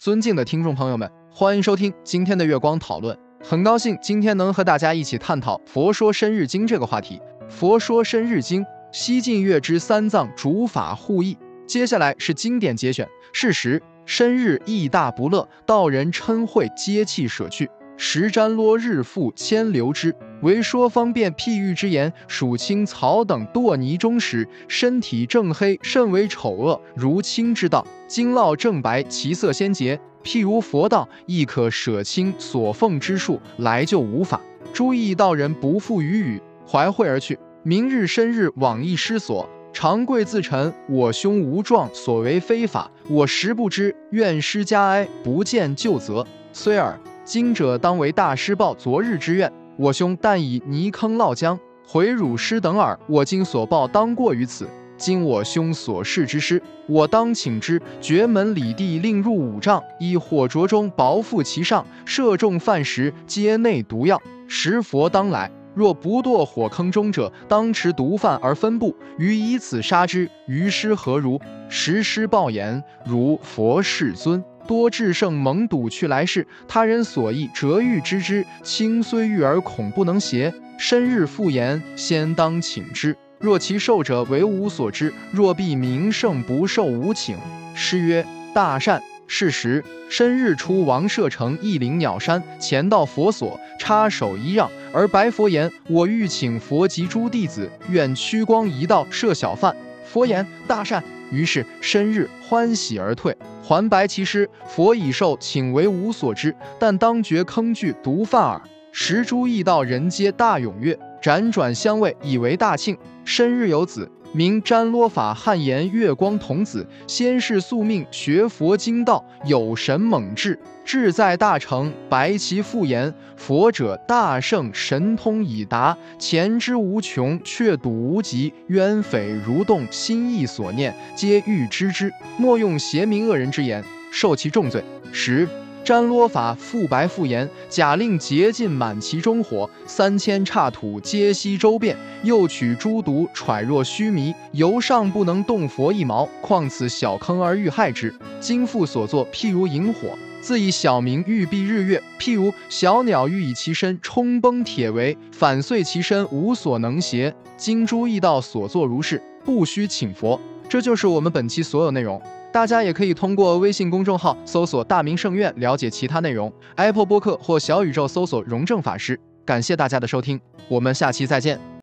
尊敬的听众朋友们，欢迎收听今天的月光讨论。很高兴今天能和大家一起探讨《佛说生日经》这个话题。《佛说生日经》，西晋月之三藏主法护译。接下来是经典节选。是时，身日意大不乐，道人嗔恚，皆弃舍去。时瞻罗日复牵留之，为说方便譬喻之言。属青草等堕泥中时，身体正黑，甚为丑恶，如青之道；经络正白，其色鲜洁。譬如佛道，亦可舍清所奉之术来救无法。诸意道人不复语语，怀惠而去。明日申日，往亦失所，长跪自陈：我兄无状，所为非法，我实不知。愿施加哀，不见旧责。虽尔。今者当为大师报昨日之怨，我兄但以泥坑涝江，回汝师等耳。我今所报当过于此。今我兄所示之师，我当请之。绝门里地，令入五丈，以火灼中，薄覆其上，射中饭食，皆内毒药。食佛当来，若不堕火坑中者，当持毒饭而分布，于以此杀之。于师何如？时师报言，如佛世尊。多智胜蒙堵去来世，他人所忆折欲知之，轻虽欲而恐不能邪。深日复言，先当请之。若其受者为吾所知，若必名胜不受吾请。诗曰：大善。是时，深日出王舍城一灵鸟山，前到佛所，插手一让，而白佛言：我欲请佛及诸弟子，愿屈光一道设小饭。佛言：大善。于是申日欢喜而退，还白其师。佛已受，请为吾所知，但当觉坑具毒犯耳。时诸异道人皆大踊跃，辗转相位，以为大庆。申日有子。名瞻罗法汉言月光童子，先是宿命学佛经道，有神猛志，志在大成。白其复言：佛者大圣神通已达，前知无穷，却睹无极。冤匪如动心意所念，皆欲知之。莫用邪名恶人之言，受其重罪。十。山罗法复白复言，假令竭尽满其中火，三千刹土皆悉周遍。又取诸毒揣若须弥，犹尚不能动佛一毛，况此小坑而欲害之？今复所作，譬如引火，自以小明欲蔽日月；譬如小鸟欲以其身冲崩铁围，反碎其身，无所能邪。今诸异道所作如是，不须请佛。这就是我们本期所有内容。大家也可以通过微信公众号搜索“大明圣院”了解其他内容，Apple 播客或小宇宙搜索“荣正法师”。感谢大家的收听，我们下期再见。